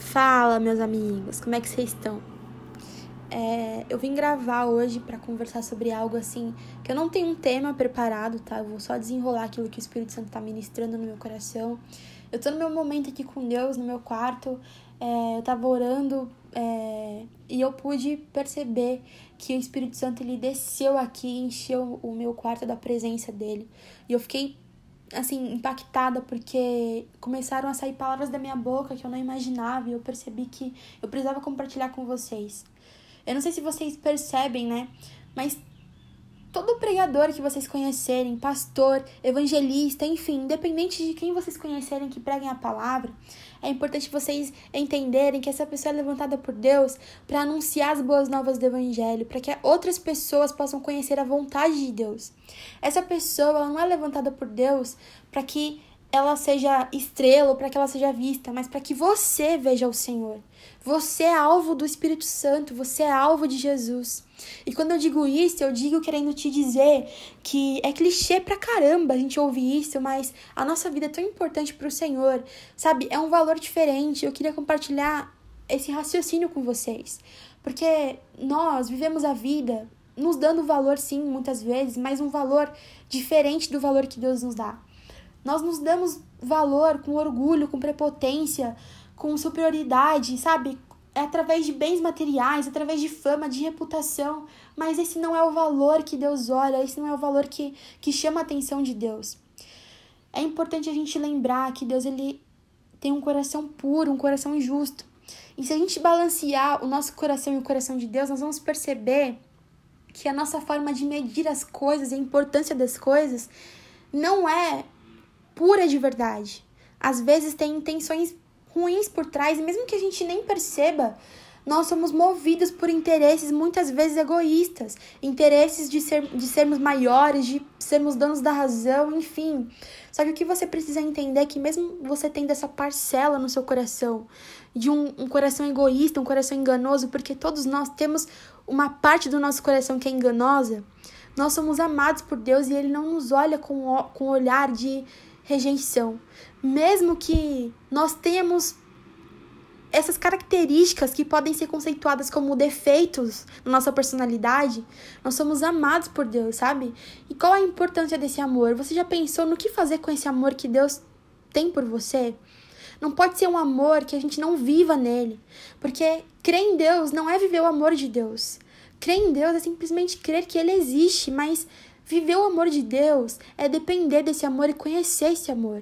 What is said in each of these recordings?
Fala, meus amigos, como é que vocês estão? É, eu vim gravar hoje para conversar sobre algo assim que eu não tenho um tema preparado, tá? Eu vou só desenrolar aquilo que o Espírito Santo tá ministrando no meu coração. Eu tô no meu momento aqui com Deus, no meu quarto, é, eu tava orando é, e eu pude perceber que o Espírito Santo ele desceu aqui encheu o meu quarto da presença dele. E eu fiquei assim, impactada porque começaram a sair palavras da minha boca que eu não imaginava e eu percebi que eu precisava compartilhar com vocês. Eu não sei se vocês percebem, né? Mas todo pregador que vocês conhecerem, pastor, evangelista, enfim, independente de quem vocês conhecerem que preguem a palavra, é importante vocês entenderem que essa pessoa é levantada por Deus para anunciar as boas novas do evangelho, para que outras pessoas possam conhecer a vontade de Deus. Essa pessoa ela não é levantada por Deus para que ela seja estrela ou para que ela seja vista, mas para que você veja o Senhor. Você é alvo do Espírito Santo, você é alvo de Jesus. E quando eu digo isso, eu digo querendo te dizer que é clichê pra caramba a gente ouvir isso, mas a nossa vida é tão importante pro Senhor, sabe? É um valor diferente. Eu queria compartilhar esse raciocínio com vocês. Porque nós vivemos a vida nos dando valor, sim, muitas vezes, mas um valor diferente do valor que Deus nos dá. Nós nos damos valor com orgulho, com prepotência, com superioridade, sabe? É através de bens materiais, através de fama, de reputação, mas esse não é o valor que Deus olha, esse não é o valor que, que chama a atenção de Deus. É importante a gente lembrar que Deus ele tem um coração puro, um coração justo. E se a gente balancear o nosso coração e o coração de Deus, nós vamos perceber que a nossa forma de medir as coisas e a importância das coisas não é pura de verdade. Às vezes tem intenções ruins por trás, e mesmo que a gente nem perceba, nós somos movidos por interesses muitas vezes egoístas, interesses de, ser, de sermos maiores, de sermos donos da razão, enfim. Só que o que você precisa entender é que mesmo você tendo essa parcela no seu coração, de um, um coração egoísta, um coração enganoso, porque todos nós temos uma parte do nosso coração que é enganosa, nós somos amados por Deus e Ele não nos olha com, com olhar de rejeição. Mesmo que nós tenhamos essas características que podem ser conceituadas como defeitos na nossa personalidade, nós somos amados por Deus, sabe? E qual a importância desse amor? Você já pensou no que fazer com esse amor que Deus tem por você? Não pode ser um amor que a gente não viva nele, porque crer em Deus não é viver o amor de Deus. Crer em Deus é simplesmente crer que ele existe, mas Viver o amor de Deus é depender desse amor e conhecer esse amor.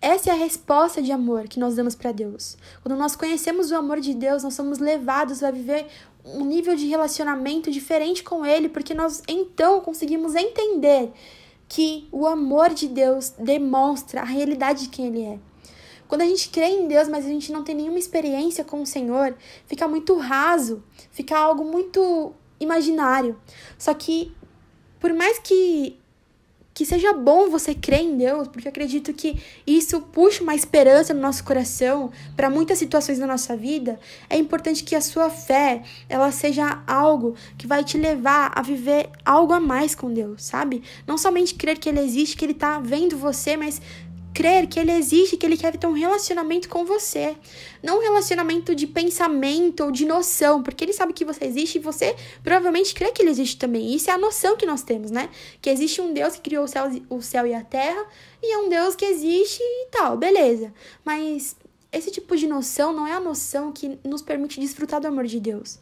Essa é a resposta de amor que nós damos para Deus. Quando nós conhecemos o amor de Deus, nós somos levados a viver um nível de relacionamento diferente com Ele, porque nós então conseguimos entender que o amor de Deus demonstra a realidade de quem Ele é. Quando a gente crê em Deus, mas a gente não tem nenhuma experiência com o Senhor, fica muito raso, fica algo muito imaginário. Só que por mais que que seja bom você crer em Deus, porque acredito que isso puxa uma esperança no nosso coração para muitas situações da nossa vida, é importante que a sua fé, ela seja algo que vai te levar a viver algo a mais com Deus, sabe? Não somente crer que ele existe, que ele tá vendo você, mas crer que ele existe, que ele quer ter um relacionamento com você. Não um relacionamento de pensamento ou de noção, porque ele sabe que você existe e você provavelmente crê que ele existe também. Isso é a noção que nós temos, né? Que existe um Deus que criou o céu, o céu e a terra e é um Deus que existe e tal, beleza. Mas esse tipo de noção não é a noção que nos permite desfrutar do amor de Deus.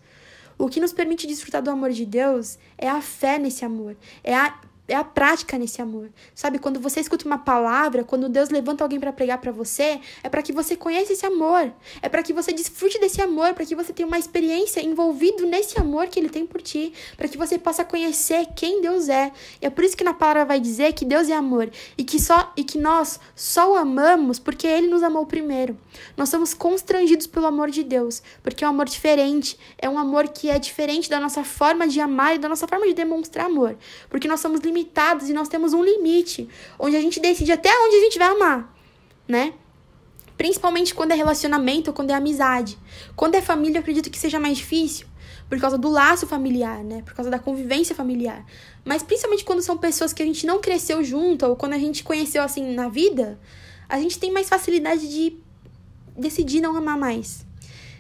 O que nos permite desfrutar do amor de Deus é a fé nesse amor, é a é a prática nesse amor. Sabe, quando você escuta uma palavra, quando Deus levanta alguém para pregar para você, é para que você conheça esse amor, é para que você desfrute desse amor, para que você tenha uma experiência envolvido nesse amor que ele tem por ti, para que você possa conhecer quem Deus é. E é por isso que na palavra vai dizer que Deus é amor e que só e que nós só o amamos porque ele nos amou primeiro. Nós somos constrangidos pelo amor de Deus, porque é um amor diferente, é um amor que é diferente da nossa forma de amar e da nossa forma de demonstrar amor, porque nós somos limitados limitados e nós temos um limite, onde a gente decide até onde a gente vai amar, né? Principalmente quando é relacionamento quando é amizade. Quando é família, eu acredito que seja mais difícil, por causa do laço familiar, né? Por causa da convivência familiar. Mas principalmente quando são pessoas que a gente não cresceu junto ou quando a gente conheceu assim na vida, a gente tem mais facilidade de decidir não amar mais.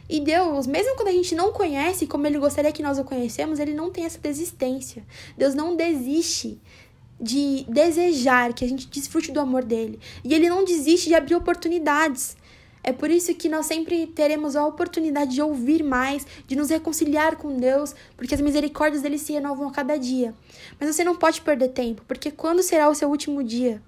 E Deus, mesmo quando a gente não conhece como Ele gostaria que nós o conhecemos, Ele não tem essa desistência. Deus não desiste de desejar que a gente desfrute do amor dele. E Ele não desiste de abrir oportunidades. É por isso que nós sempre teremos a oportunidade de ouvir mais, de nos reconciliar com Deus, porque as misericórdias dele se renovam a cada dia. Mas você não pode perder tempo, porque quando será o seu último dia?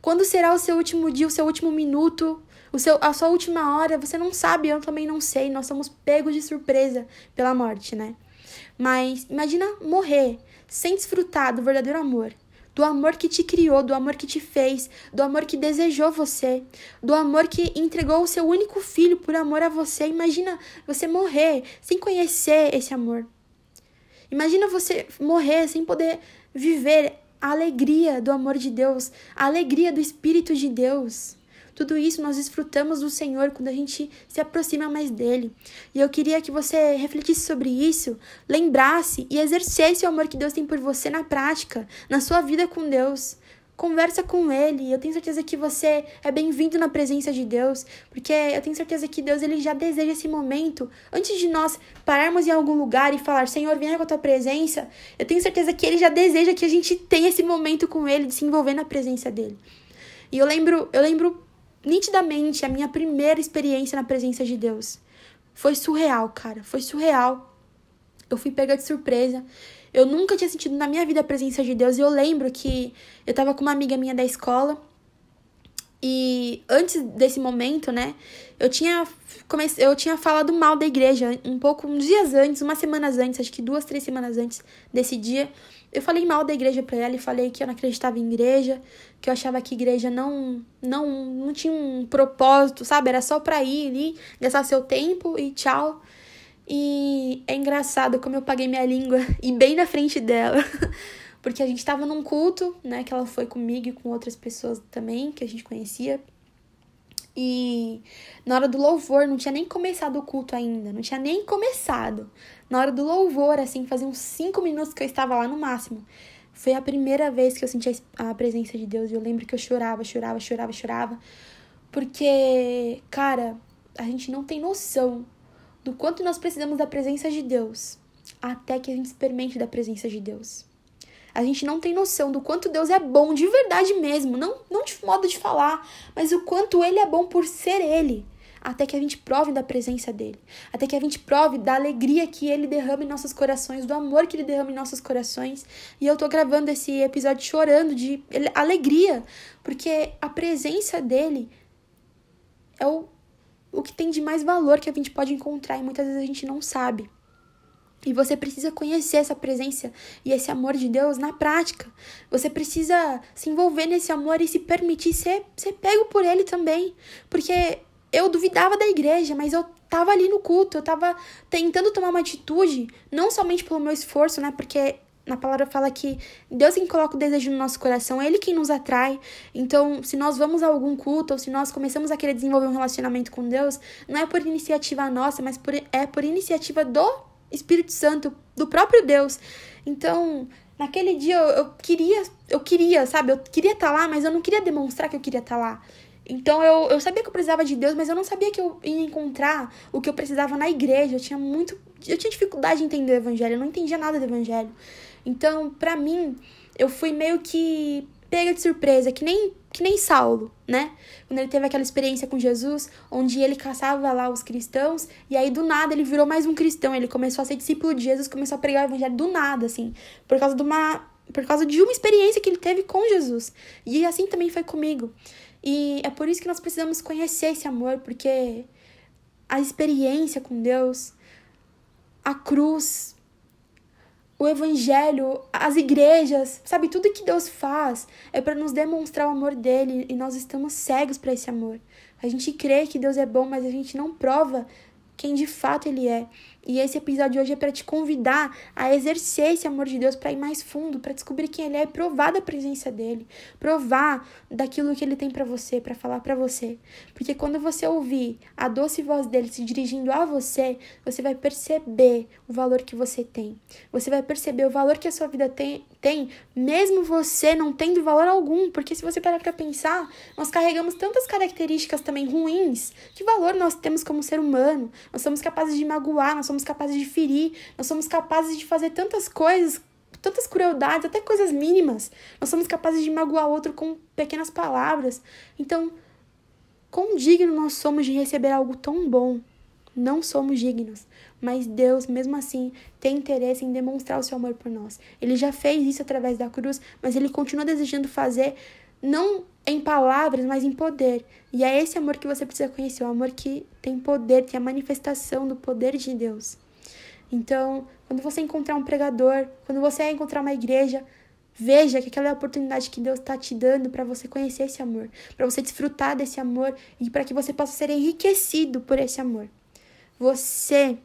Quando será o seu último dia, o seu último minuto, o seu, a sua última hora? Você não sabe, eu também não sei. Nós somos pegos de surpresa pela morte, né? Mas imagina morrer sem desfrutar do verdadeiro amor do amor que te criou, do amor que te fez, do amor que desejou você, do amor que entregou o seu único filho por amor a você. Imagina você morrer sem conhecer esse amor. Imagina você morrer sem poder viver a alegria do amor de Deus, a alegria do Espírito de Deus. Tudo isso nós desfrutamos do Senhor quando a gente se aproxima mais dele. E eu queria que você refletisse sobre isso, lembrasse e exercesse o amor que Deus tem por você na prática, na sua vida com Deus. Conversa com ele. Eu tenho certeza que você é bem-vindo na presença de Deus, porque eu tenho certeza que Deus ele já deseja esse momento antes de nós pararmos em algum lugar e falar: "Senhor, venha com a tua presença". Eu tenho certeza que ele já deseja que a gente tenha esse momento com ele, de se envolver na presença dele. E eu lembro, eu lembro nitidamente a minha primeira experiência na presença de Deus. Foi surreal, cara. Foi surreal. Eu fui pega de surpresa. Eu nunca tinha sentido na minha vida a presença de Deus. E eu lembro que eu tava com uma amiga minha da escola. E antes desse momento, né, eu tinha, comece... eu tinha falado mal da igreja um pouco, uns dias antes, umas semanas antes, acho que duas, três semanas antes desse dia. Eu falei mal da igreja pra ela e falei que eu não acreditava em igreja, que eu achava que igreja não não não tinha um propósito, sabe? Era só pra ir ali, gastar seu tempo e tchau. E é engraçado como eu paguei minha língua e bem na frente dela. Porque a gente tava num culto, né, que ela foi comigo e com outras pessoas também que a gente conhecia. E na hora do louvor, não tinha nem começado o culto ainda, não tinha nem começado. Na hora do louvor, assim, fazia uns cinco minutos que eu estava lá no máximo. Foi a primeira vez que eu senti a presença de Deus. E eu lembro que eu chorava, chorava, chorava, chorava. Porque, cara, a gente não tem noção do quanto nós precisamos da presença de Deus até que a gente experimente da presença de Deus. A gente não tem noção do quanto Deus é bom de verdade mesmo, não, não de modo de falar, mas o quanto Ele é bom por ser Ele, até que a gente prove da presença dele, até que a gente prove da alegria que Ele derrama em nossos corações, do amor que Ele derrama em nossos corações. E eu tô gravando esse episódio chorando de alegria, porque a presença dele é o, o que tem de mais valor que a gente pode encontrar e muitas vezes a gente não sabe. E você precisa conhecer essa presença e esse amor de Deus na prática. Você precisa se envolver nesse amor e se permitir ser, ser pego por ele também. Porque eu duvidava da igreja, mas eu tava ali no culto, eu tava tentando tomar uma atitude, não somente pelo meu esforço, né? Porque na palavra fala que Deus quem coloca o desejo no nosso coração, é Ele quem nos atrai. Então, se nós vamos a algum culto, ou se nós começamos a querer desenvolver um relacionamento com Deus, não é por iniciativa nossa, mas por, é por iniciativa do Espírito Santo, do próprio Deus. Então, naquele dia eu, eu queria, eu queria, sabe? Eu queria estar tá lá, mas eu não queria demonstrar que eu queria estar tá lá. Então eu, eu sabia que eu precisava de Deus, mas eu não sabia que eu ia encontrar o que eu precisava na igreja. Eu tinha muito. Eu tinha dificuldade de entender o evangelho, eu não entendia nada do evangelho. Então, para mim, eu fui meio que pega de surpresa, que nem, que nem Saulo, né? Quando ele teve aquela experiência com Jesus, onde ele caçava lá os cristãos, e aí do nada ele virou mais um cristão, ele começou a ser discípulo de Jesus, começou a pregar o evangelho do nada, assim, por causa de uma por causa de uma experiência que ele teve com Jesus. E assim também foi comigo. E é por isso que nós precisamos conhecer esse amor, porque a experiência com Deus, a cruz, o evangelho, as igrejas, sabe, tudo que Deus faz é para nos demonstrar o amor dele e nós estamos cegos para esse amor. A gente crê que Deus é bom, mas a gente não prova quem de fato ele é. E esse episódio de hoje é para te convidar a exercer esse amor de Deus para ir mais fundo, para descobrir quem ele é e provar da presença dele, provar daquilo que ele tem para você, para falar para você. Porque quando você ouvir a doce voz dele se dirigindo a você, você vai perceber o valor que você tem. Você vai perceber o valor que a sua vida tem, tem, mesmo você não tendo valor algum, porque se você parar para pensar, nós carregamos tantas características também ruins. Que valor nós temos como ser humano? Nós somos capazes de magoar, nós somos capazes de ferir, nós somos capazes de fazer tantas coisas tantas crueldades, até coisas mínimas. Nós somos capazes de magoar o outro com pequenas palavras. Então, quão digno nós somos de receber algo tão bom? Não somos dignos, mas Deus, mesmo assim, tem interesse em demonstrar o seu amor por nós. Ele já fez isso através da cruz, mas ele continua desejando fazer, não em palavras, mas em poder. E é esse amor que você precisa conhecer, o amor que tem poder, tem a manifestação do poder de Deus. Então, quando você encontrar um pregador, quando você encontrar uma igreja, Veja que aquela é a oportunidade que Deus está te dando para você conhecer esse amor, para você desfrutar desse amor e para que você possa ser enriquecido por esse amor. Você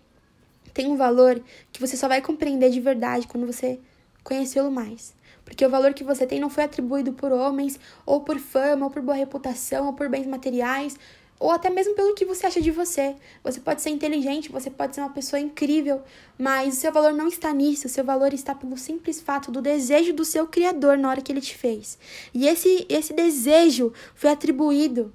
tem um valor que você só vai compreender de verdade quando você conhecê-lo mais. Porque o valor que você tem não foi atribuído por homens, ou por fama, ou por boa reputação, ou por bens materiais, ou até mesmo pelo que você acha de você. Você pode ser inteligente, você pode ser uma pessoa incrível, mas o seu valor não está nisso. O seu valor está pelo simples fato do desejo do seu Criador na hora que ele te fez. E esse, esse desejo foi atribuído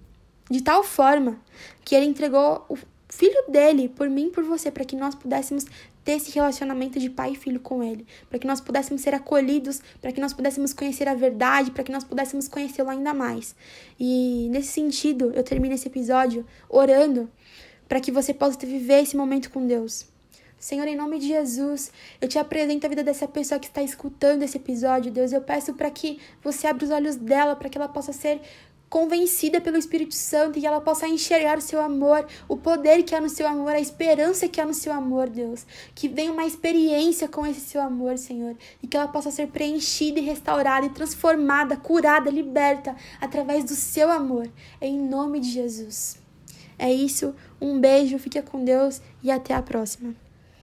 de tal forma que ele entregou o, filho dele, por mim por você, para que nós pudéssemos ter esse relacionamento de pai e filho com ele, para que nós pudéssemos ser acolhidos, para que nós pudéssemos conhecer a verdade, para que nós pudéssemos conhecê-lo ainda mais. E nesse sentido, eu termino esse episódio orando para que você possa viver esse momento com Deus. Senhor, em nome de Jesus, eu te apresento a vida dessa pessoa que está escutando esse episódio, Deus. Eu peço para que você abra os olhos dela, para que ela possa ser convencida pelo Espírito Santo e ela possa enxergar o seu amor, o poder que há no seu amor, a esperança que há no seu amor, Deus. Que venha uma experiência com esse seu amor, Senhor, e que ela possa ser preenchida e restaurada e transformada, curada, liberta através do seu amor. Em nome de Jesus. É isso, um beijo, fique com Deus e até a próxima.